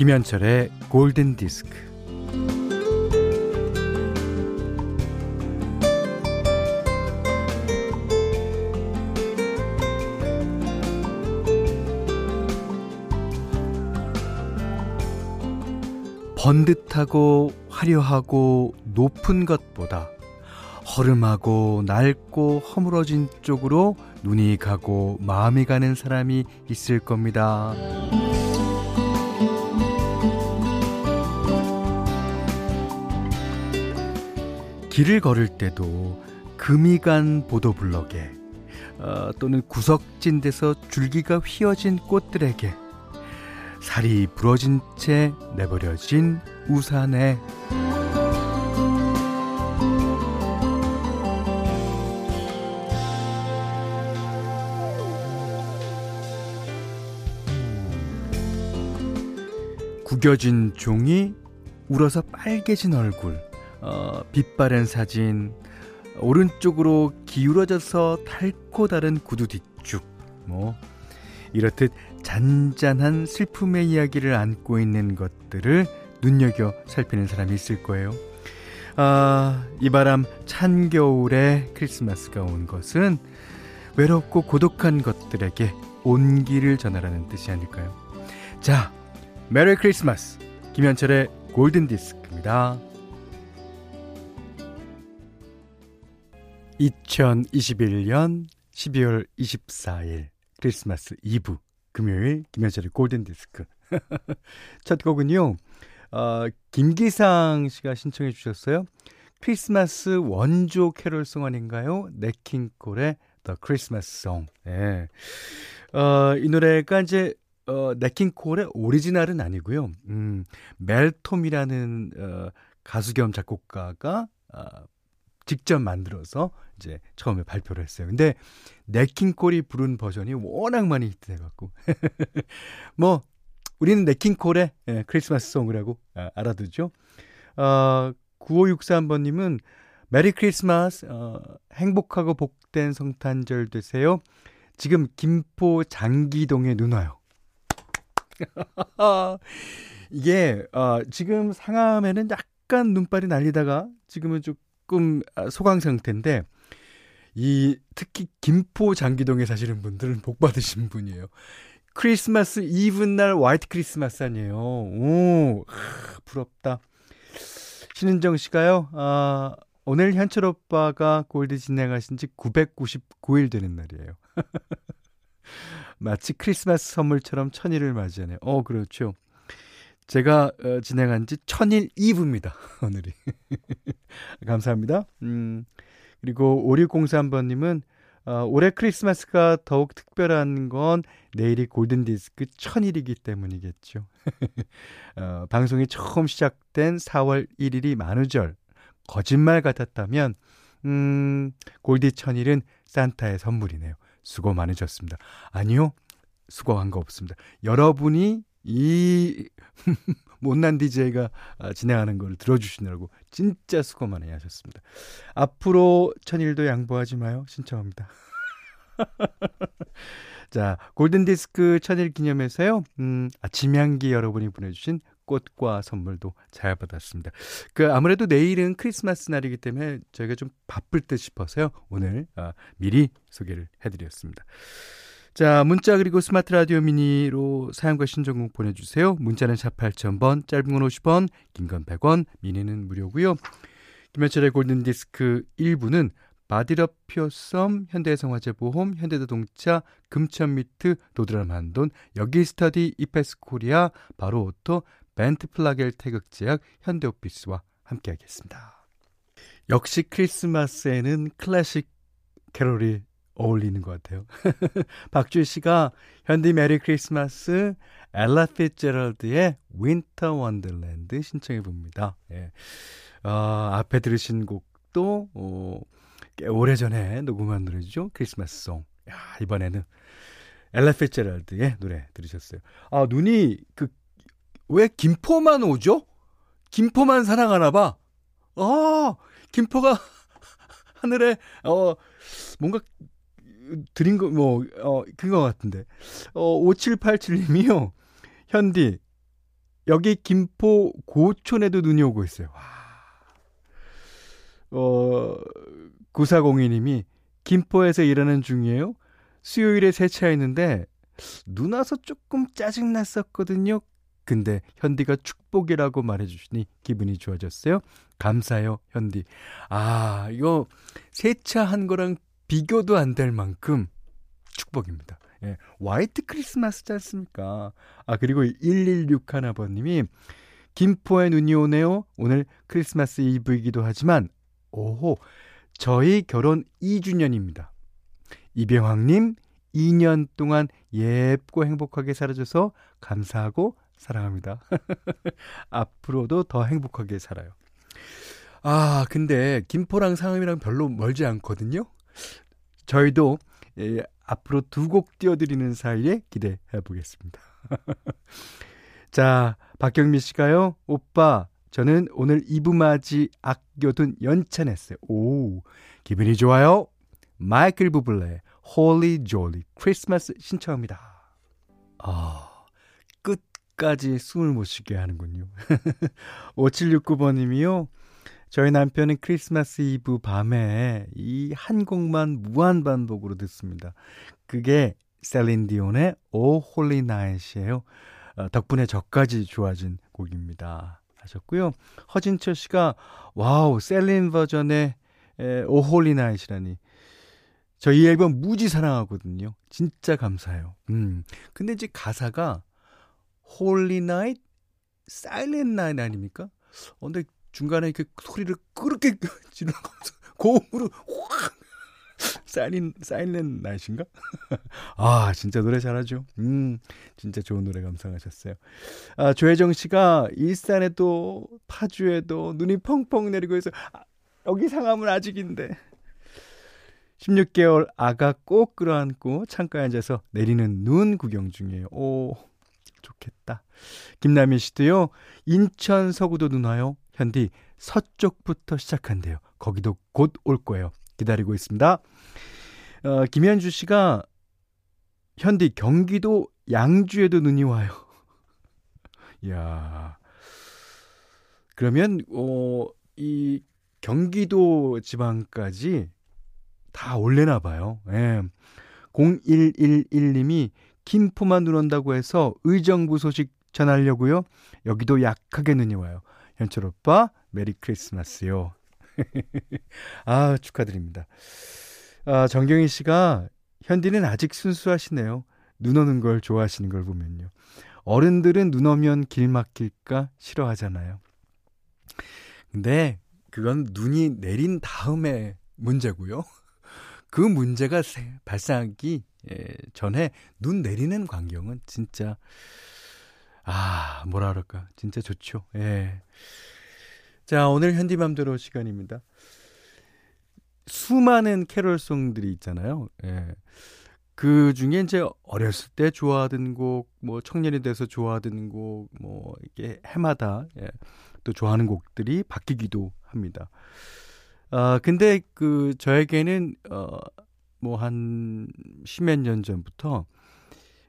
김현철의 골든 디스크. 번듯하고 화려하고 높은 것보다 허름하고 낡고 허물어진 쪽으로 눈이 가고 마음이 가는 사람이 있을 겁니다. 길을 걸을 때도 금이 간 보도블럭에 어, 또는 구석진 데서 줄기가 휘어진 꽃들에게 살이 부러진 채 내버려진 우산에. 구겨진 종이 울어서 빨개진 얼굴 어, 빛바랜 사진, 오른쪽으로 기울어져서 닳고 다른 구두 뒤쭉, 뭐, 이렇듯 잔잔한 슬픔의 이야기를 안고 있는 것들을 눈여겨 살피는 사람이 있을 거예요. 아, 이 바람 찬 겨울에 크리스마스가 온 것은 외롭고 고독한 것들에게 온기를 전하라는 뜻이 아닐까요? 자, Merry Christmas! 김현철의 골든 디스크입니다. 2021년 12월 24일 크리스마스 이브 금요일 김현철의 골든 디스크 첫 곡은요 어, 김기상 씨가 신청해 주셨어요 크리스마스 원조 캐롤송 아닌가요? 냇 킹 콜의 The Christmas Song 네. 어, 이 노래가 이제 어, 네킹콜의 오리지널은 아니고요 음, 멜톰이라는 어, 가수 겸 작곡가가 어, 직접 만들어서 이제 처음에 발표를 했어요. 근데 네킹콜이 부른 버전이 워낙 많이 히트해갖고 뭐 우리는 네킹콜의 예, 크리스마스 송이라고 아, 알아두죠. 어, 9563번님은 Merry Christmas 어, 행복하고 복된 성탄절 되세요. 지금 김포 장기동에 눈 와요. 이게 어, 지금 상암에는 약간 눈발이 날리다가 지금은 좀 조금 아, 소강 상태인데 이 특히 김포 장기동에 사시는 분들은 복 받으신 분이에요. 크리스마스 이브 날 화이트 크리스마스 아니에요. 오, 하, 부럽다. 신은정 씨가요. 아, 오늘 현철 오빠가 골드 진행하신 지 999일 되는 날이에요. 마치 크리스마스 선물처럼 천일을 맞이하네요. 어, 그렇죠. 제가 어, 진행한 지 천일 이브입니다. 오늘이. 감사합니다. 음, 그리고 5603번님은 어, 올해 크리스마스가 더욱 특별한 건 내일이 골든디스크 천일이기 때문이겠죠. 어, 방송이 처음 시작된 4월 1일이 만우절. 거짓말 같았다면, 음, 골디 천일은 산타의 선물이네요. 수고 많으셨습니다. 아니요. 수고한 거 없습니다. 여러분이 이 못난 DJ가 아, 진행하는 걸 들어주시느라고 진짜 수고 많이 하셨습니다. 앞으로 천일도 양보하지 마요. 신청합니다. 자, 골든디스크 천일 기념해서요, 음, 아침 향기 여러분이 보내주신 꽃과 선물도 잘 받았습니다. 그, 아무래도 내일은 크리스마스 날이기 때문에 저희가 좀 바쁠 듯 싶어서요, 오늘, 아, 미리 소개를 해드렸습니다. 자, 문자 그리고 스마트 라디오 미니로 사연과 신청곡 보내주세요. 문자는 샵 8000번, 짧은 건 50원, 긴 건 100원, 미니는 무료고요. 김현철의 골든디스크 1부는 바디럽 퓨어썸, 현대해상화재보험, 현대자동차, 금천미트, 도드람 한돈, 여기스터디, 이페스 코리아, 바로오토, 벤트 플라겔 태극제약, 현대오피스와 함께하겠습니다. 역시 크리스마스에는 클래식 캐롤이 어울리는 것 같아요. 박주희 씨가 현디 Merry Christmas 엘라 피제럴드의 Winter Wonderland 신청해 봅니다. 예. 어, 앞에 들으신 곡도 어, 꽤 오래전에 녹음한 노래죠. Christmas Song. 야, 이번에는 엘라 피제럴드의 노래 들으셨어요. 아, 눈이 그 왜 김포만 오죠? 김포만 사랑하나 봐. 아, 김포가 하늘에, 어, 뭔가 드린 거, 뭐, 어, 그거 같은데. 어, 5787님이요. 현디, 여기 김포 고촌에도 눈이 오고 있어요. 와. 어, 9402님이 김포에서 일하는 중이에요. 수요일에 세차했는데 눈 와서 조금 짜증났었거든요. 근데 현디가 축복이라고 말해주시니 기분이 좋아졌어요. 감사해요, 현디. 아, 이거 세차한 거랑 비교도 안 될 만큼 축복입니다. 예, 화이트 크리스마스지 않습니까? 아, 그리고 1161번님이 김포에 눈이 오네요. 오늘 크리스마스 이브이기도 하지만, 오호, 저희 결혼 2주년입니다. 이병황님, 2년 동안 예쁘고 행복하게 살아줘서 감사하고 사랑합니다. 앞으로도 더 행복하게 살아요. 아, 근데 김포랑 상암이랑 별로 멀지 않거든요. 저희도 예, 앞으로 두 곡 띄워드리는 사이에 기대해 보겠습니다. 자, 박경미 씨가요. 오빠, 저는 오늘 이브맞이 아껴둔 연찬했어요. 오, 기분이 좋아요. 마이클 부블레, Holy Jolly 크리스마스 신청합니다. 아, 끝까지 숨을 못 쉬게 하는군요. 5769번님이요. 저희 남편은 크리스마스 이브 밤에 이 한 곡만 무한 반복으로 듣습니다. 그게 셀린 디온의 O Holy Night이에요. 어, 덕분에 저까지 좋아진 곡입니다. 하셨고요. 허진철 씨가 와우 셀린 버전의 O Holy Night이라니 저 이 앨범 무지 사랑하거든요. 진짜 감사해요. 음. 근데 이제 가사가 Holy Night Silent Night 아닙니까? 어, 근데 중간에 이렇게 소리를 그렇게 지르면서 고음으로 확 사인 사일렌 나이신가? 아 진짜 노래 잘하죠. 음 진짜 좋은 노래 감상하셨어요. 아 조혜정 씨가 일산에도 파주에도 눈이 펑펑 내리고 해서 아, 여기 상암은 아직인데 16개월 아가 꼭 끌어안고 창가에 앉아서 내리는 눈 구경 중이에요. 오 좋겠다. 김남희 씨도요. 인천 서구도 눈 와요. 현디 서쪽부터 시작한대요. 거기도 곧 올 거예요. 기다리고 있습니다. 어, 김현주 씨가 현디 경기도 양주에도 눈이 와요. 야. 그러면 어, 이 경기도 지방까지 다 올래나 봐요. 예. 0111님이 김포만 눈 온다고 해서 의정부 소식 전하려고요. 여기도 약하게 눈이 와요. 현철 오빠, 메리 크리스마스요. 아, 축하드립니다. 아, 정경희 씨가 현디는 아직 순수하시네요. 눈 오는 걸 좋아하시는 걸 보면요. 어른들은 눈 오면 길 막힐까 싫어하잖아요. 근데 그건 눈이 내린 다음에 문제고요. 그 문제가 발생하기 예, 전에 눈 내리는 광경은 진짜 아, 뭐라 그럴까. 진짜 좋죠. 예. 자, 오늘 현디맘대로 시간입니다. 수많은 캐롤송들이 있잖아요. 예. 그 중에 이제 어렸을 때 좋아하던 곡, 뭐 청년이 돼서 좋아하던 곡, 뭐 이게 해마다 예, 또 좋아하는 곡들이 바뀌기도 합니다. 아 근데 그 저에게는 어 뭐 한 십몇 년 전부터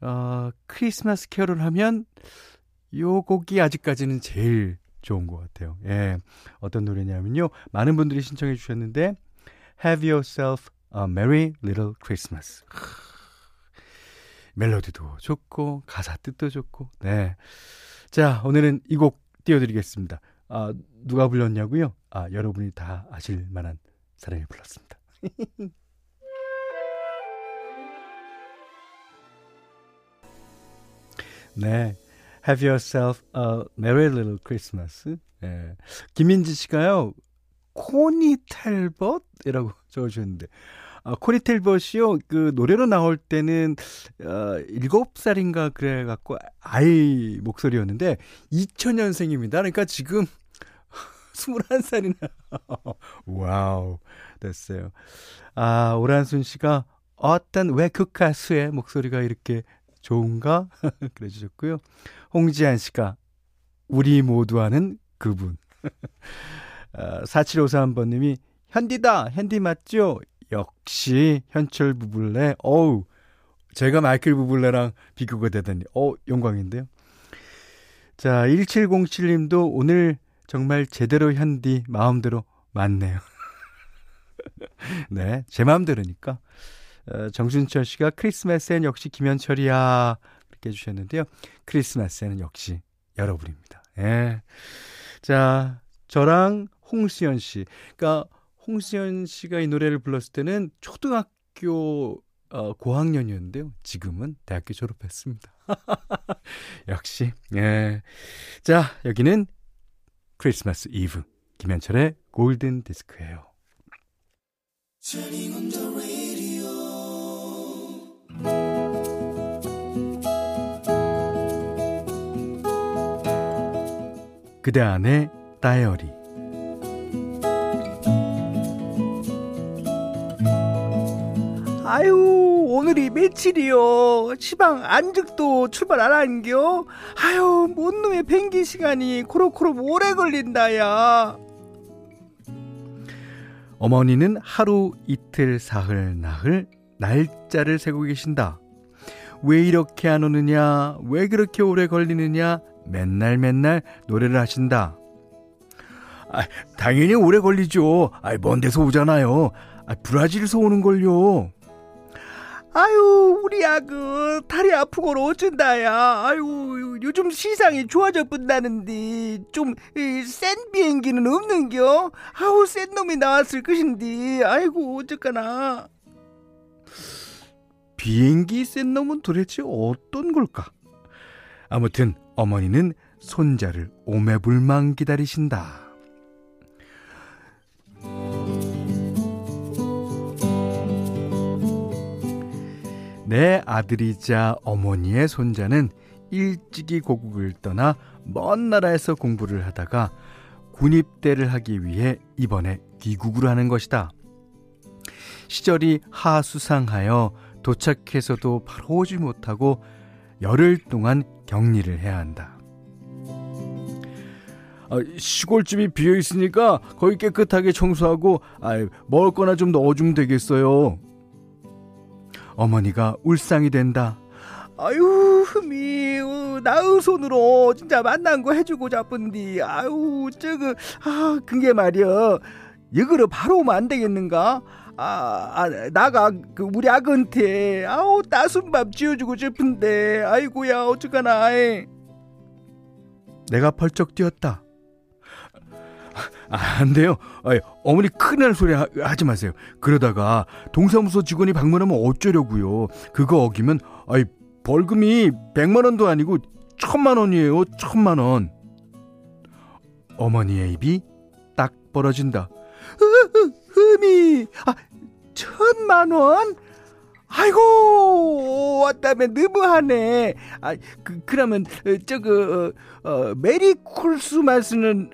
어, 크리스마스 캐롤 하면 요 곡이 아직까지는 제일 좋은 것 같아요. 예. 어떤 노래냐면요. 많은 분들이 신청해 주셨는데 Have Yourself a Merry Little Christmas. 멜로디도 좋고 가사 뜻도 좋고 네. 자, 오늘은 이 곡 띄워드리겠습니다. 아, 누가 불렀냐고요? 아, 여러분이 다 아실 만한 사람이 불렀습니다. 네. Have yourself a merry little Christmas. 예. 김민지 씨가요, 코니 텔벗이라고 적어 주셨는데, 아, 코니 텔벗이요, 그, 노래로 나올 때는, 어, 7살인가 그래 갖고, 아이 목소리였는데, 2000년생입니다. 그러니까 지금, 21살이나. 와우. 됐어요. 아, 오란순 씨가, 어떤 왜 그 가수의 목소리가 이렇게 좋은가? 그래 주셨고요. 홍지한 씨가 우리 모두 아는 그분. 아, 4753번님이 현디다! 현디 맞죠? 역시 현철 부블레. 어우, 제가 마이클 부블레랑 비교가 되다니. 어, 영광인데요. 자, 1707님도 오늘 정말 제대로 현디 마음대로 맞네요. 네, 제 마음대로니까. 어, 정순철 씨가 크리스마스엔 역시 김현철이야. 그렇게 해주셨는데요. 크리스마스에는 역시 여러분입니다. 예. 자, 저랑 홍수연 씨. 그러니까 홍수연 씨가 이 노래를 불렀을 때는 초등학교 어, 고학년이었는데요. 지금은 대학교 졸업했습니다. 역시. 예. 자, 여기는 크리스마스 이브 김현철의 골든 디스크예요. 그대 안의 다이어리. 아유 오늘이 며칠이요. 시방 안직도 출발 안 한겨? 아유 뭔 놈의 뱅기 시간이 코로코로 오래 걸린다야. 어머니는 하루 이틀 사흘 나흘 날짜를 세고 계신다. 왜 이렇게 안 오느냐? 왜 그렇게 오래 걸리느냐 맨날 맨날 노래를 하신다. 아, 당연히 오래 걸리죠. 아, 먼 데서 오잖아요. 아, 브라질에서 오는 걸요. 아유 우리 아그 다리 아프고 어쩐다야. 아유 요즘 시상이 좋아져 본다는데 좀센 비행기는 없는겨? 아우 센 놈이 나왔을 것인데. 아이고 어쩌까나. 비행기 센 놈은 도대체 어떤 걸까? 아무튼 어머니는 손자를 오매불망 기다리신다 내 아들이자 어머니의 손자는 일찍이 고국을 떠나 먼 나라에서 공부를 하다가 군입대를 하기 위해 이번에 귀국을 하는 것이다. 시절이 하수상하여 도착해서도 바로 오지 못하고 열흘 동안 격리를 해야 한다. 아, 시골집이 비어 있으니까 거기 깨끗하게 청소하고 아, 먹을 거나 좀 넣어주면 되겠어요. 어머니가 울상이 된다. 아유 흠이 어, 나의 손으로 진짜 만난 거 해주고 자쁜디 아유 저거 아 그게 말이여 여기로 바로 오면 안 되겠는가 아, 아 나가 그 우리 아그한테 아우 따순 밥 지어주고 싶은데 아이고야 어쩌가나 내가 벌쩍 뛰었다 아, 안 돼요. 아이, 어머니 큰일 소리 하, 지 마세요. 그러다가 동사무소 직원이 방문하면 어쩌려고요. 그거 어기면 아이, 벌금이 100만 원도 아니고 천만 원이에요. 천만 원. 어머니의 입이 딱 벌어진다. 흠이 아, 천만 원? 아이고 왔다면 너무하네. 아 그, 그러면 어, 저거 어, 어, Merry Christmas는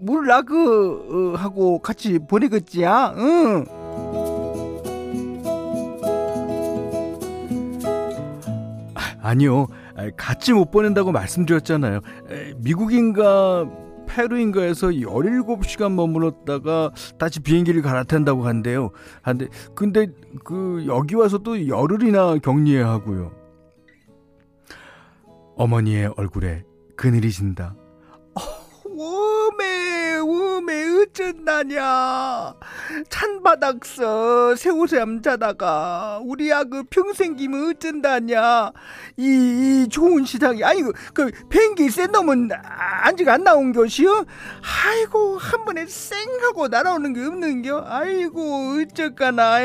몰라 그 어, 하고 같이 보내겠지야. 응. 아니요. 같이 못 보낸다고 말씀드렸잖아요. 미국인가 페루인가에서 17시간 머물렀다가 다시 비행기를 갈아탄다고 한대요. 한데 근데 그 여기 와서 또 열흘이나 격리해야 하고요. 어머니의 얼굴에 그늘이 진다. 어쩐다냐? 찬바닥서 새우샘 자다가 우리 아그 평생 기면 어쩐다냐? 이, 이 좋은 시상이 아니 그, 그 뱅기 센 놈은 아직 안 나온 것이요? 아이고 한 번에 쌩하고 날아오는 게 없는겨? 아이고 어쩔까나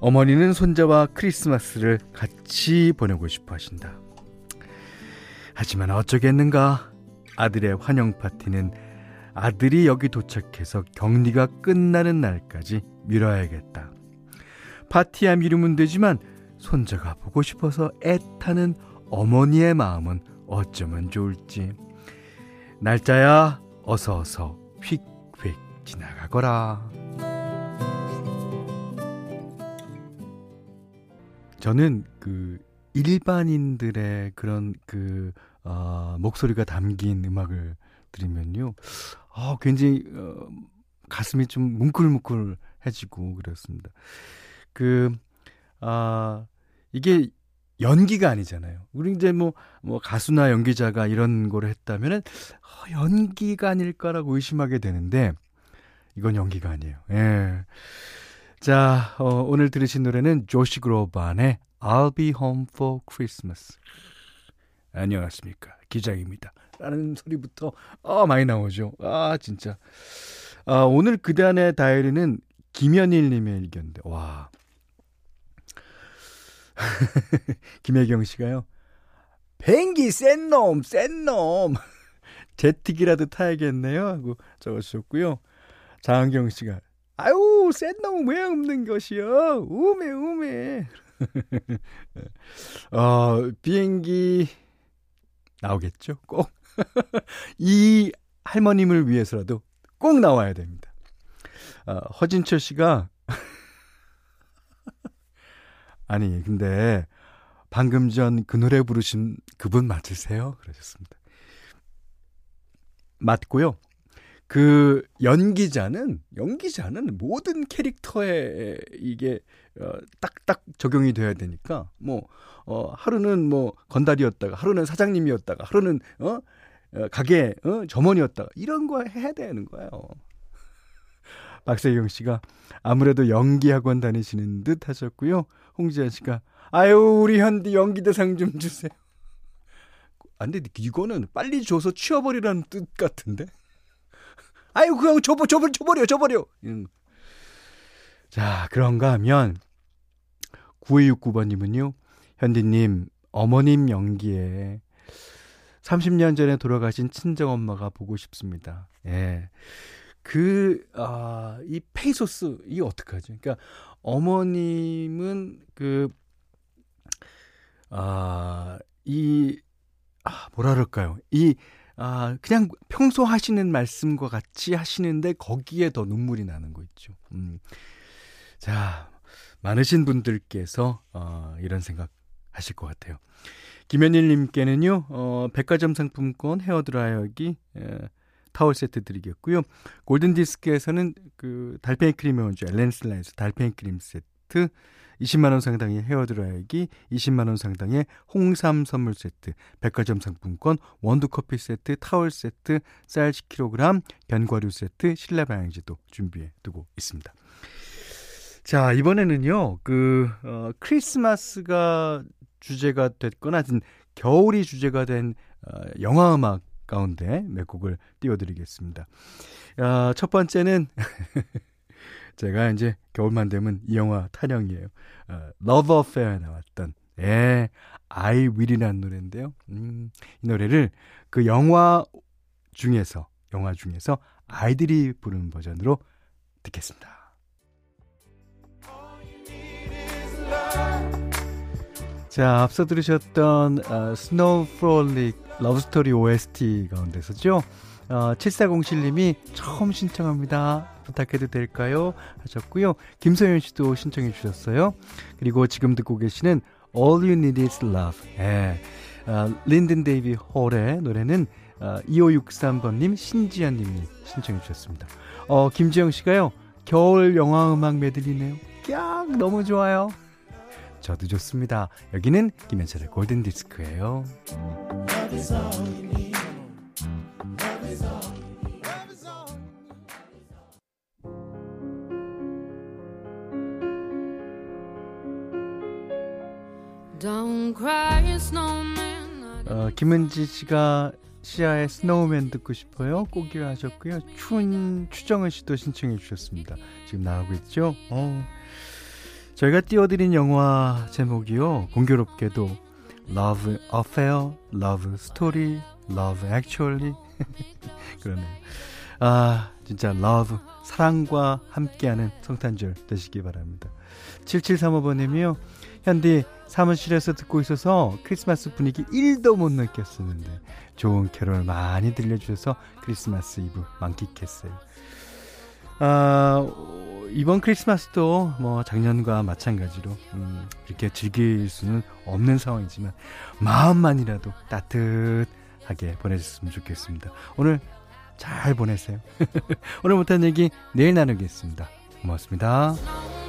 어머니는 손자와 크리스마스를 같이 보내고 싶어 하신다. 하지만 어쩌겠는가 아들의 환영 파티는 아들이 여기 도착해서 격리가 끝나는 날까지 미뤄야겠다. 파티야 미루면 되지만 손자가 보고 싶어서 애타는 어머니의 마음은 어쩌면 좋을지. 날짜야 어서 어서 휙휙 지나가거라. 저는 그 일반인들의 그런 그, 어, 목소리가 담긴 음악을 들으면요. 어, 굉장히, 어, 가슴이 좀 뭉클뭉클해지고 그렇습니다. 그, 아, 이게 연기가 아니잖아요. 우리 이제 뭐, 뭐 가수나 연기자가 이런 거를 했다면은 어, 연기가 아닐까라고 의심하게 되는데 이건 연기가 아니에요. 예. 자, 어, 오늘 들으신 노래는 조시 그로반의 I'll be home for Christmas. 안녕하십니까. 기장입니다. 라는 소리부터, 어, 많이 나오죠. 아, 진짜. 아, 오늘 그단의 다이어리는 김현일 님의 의견인데, 와. 김혜경 씨가요. 뱅기 센 놈, 센 놈. 제틱이라도 타야겠네요. 하고 적어주셨고요. 장은경 씨가 아유 센 놈은 왜 없는 것이요? 우메 우메. 어, 비행기 나오겠죠? 꼭. 이 할머님을 위해서라도 꼭 나와야 됩니다. 어, 허진철 씨가 아니 근데 방금 전 그 노래 부르신 그분 맞으세요? 그러셨습니다. 맞고요. 그 연기자는 연기자는 모든 캐릭터에 이게 어, 딱딱 적용이 돼야 되니까 뭐 어, 하루는 뭐 건달이었다가 하루는 사장님이었다가 하루는 어, 어 가게 어, 점원이었다가 이런 거 해야 되는 거예요. 박세경 씨가 아무래도 연기 학원 다니시는 듯 하셨고요. 홍지아 씨가 아유 우리 현디 연기대상 좀 주세요. 안 돼, 이거는 빨리 줘서 치워버리라는 뜻 같은데. 아유 그냥 줘버 줘버 줘버려 줘버려. 음. 자 그런가 하면 9269번님은요. 현디님 어머님 연기에 30년 전에 돌아가신 친정 엄마가 보고 싶습니다. 예. 그, 아, 이 페이소스, 이게 어떡하죠? 그러니까, 어머님은 그, 아, 이, 아, 뭐라 그럴까요? 이, 아, 그냥 평소 하시는 말씀과 같이 하시는데 거기에 더 눈물이 나는 거 있죠. 음. 자, 많으신 분들께서, 어, 이런 생각 하실 것 같아요. 김현일님께는요, 어, 백화점 상품권 헤어드라이어기, 에, 타월 세트 드리겠고요. 골든디스크에서는 그 달팽이 크림의 원주 엘렌슬라에서 달팽이 크림 세트, 20만원 상당의 헤어드라이기, 20만원 상당의 홍삼 선물 세트, 백화점 상품권, 원두커피 세트, 타월 세트, 쌀 10kg, 견과류 세트, 실내 방향지도 준비해 두고 있습니다. 자, 이번에는요, 그, 어, 크리스마스가 주제가 됐거나, 하여튼 겨울이 주제가 된 어, 영화 음악 가운데 몇 곡을 띄워드리겠습니다. 어, 첫 번째는 제가 이제 겨울만 되면 이 영화 타령이에요. 어, Love Affair에 나왔던 예, I Will이라는 노래인데요. 음, 이 노래를 그 영화 중에서 영화 중에서 아이들이 부르는 버전으로 듣겠습니다. 자, 앞서 들으셨던 어, Snow Frolic Love Story OST 가운데서죠. 어, 7407님이 처음 신청합니다. 부탁해도 될까요? 하셨고요. 김소연 씨도 신청해 주셨어요. 그리고 지금 듣고 계시는 All You Need Is Love. 예. 어, 린든 데이비드 홀의 노래는 어, 2563번님, 신지연님이 신청해 주셨습니다. 어, 김지영 씨가요. 겨울 영화 음악 메들리네요. 깍 너무 좋아요. 저도 좋습니다. 여기는 김현철의 골든 디스크예요. 어, 김은지 씨가 시아의 스노우맨 듣고 싶어요. 꼭이라 하셨고요. 춘 추정은 씨도 신청해 주셨습니다. 지금 나오고 있죠. 어. 저희가 띄워드린 영화 제목이요. 공교롭게도 Love Affair, Love Story, Love Actually 그러네요. 아 진짜 Love 사랑과 함께하는 성탄절 되시기 바랍니다. 7735번님이요. 현디 사무실에서 듣고 있어서 크리스마스 분위기 1도 못 아, 이번 크리스마스도 뭐 작년과 마찬가지로 음, 이렇게 즐길 수는 없는 상황이지만 마음만이라도 따뜻 하게 보내셨으면 좋겠습니다. 오늘 잘 보내세요. 오늘 못한 얘기 내일 나누겠습니다. 고맙습니다.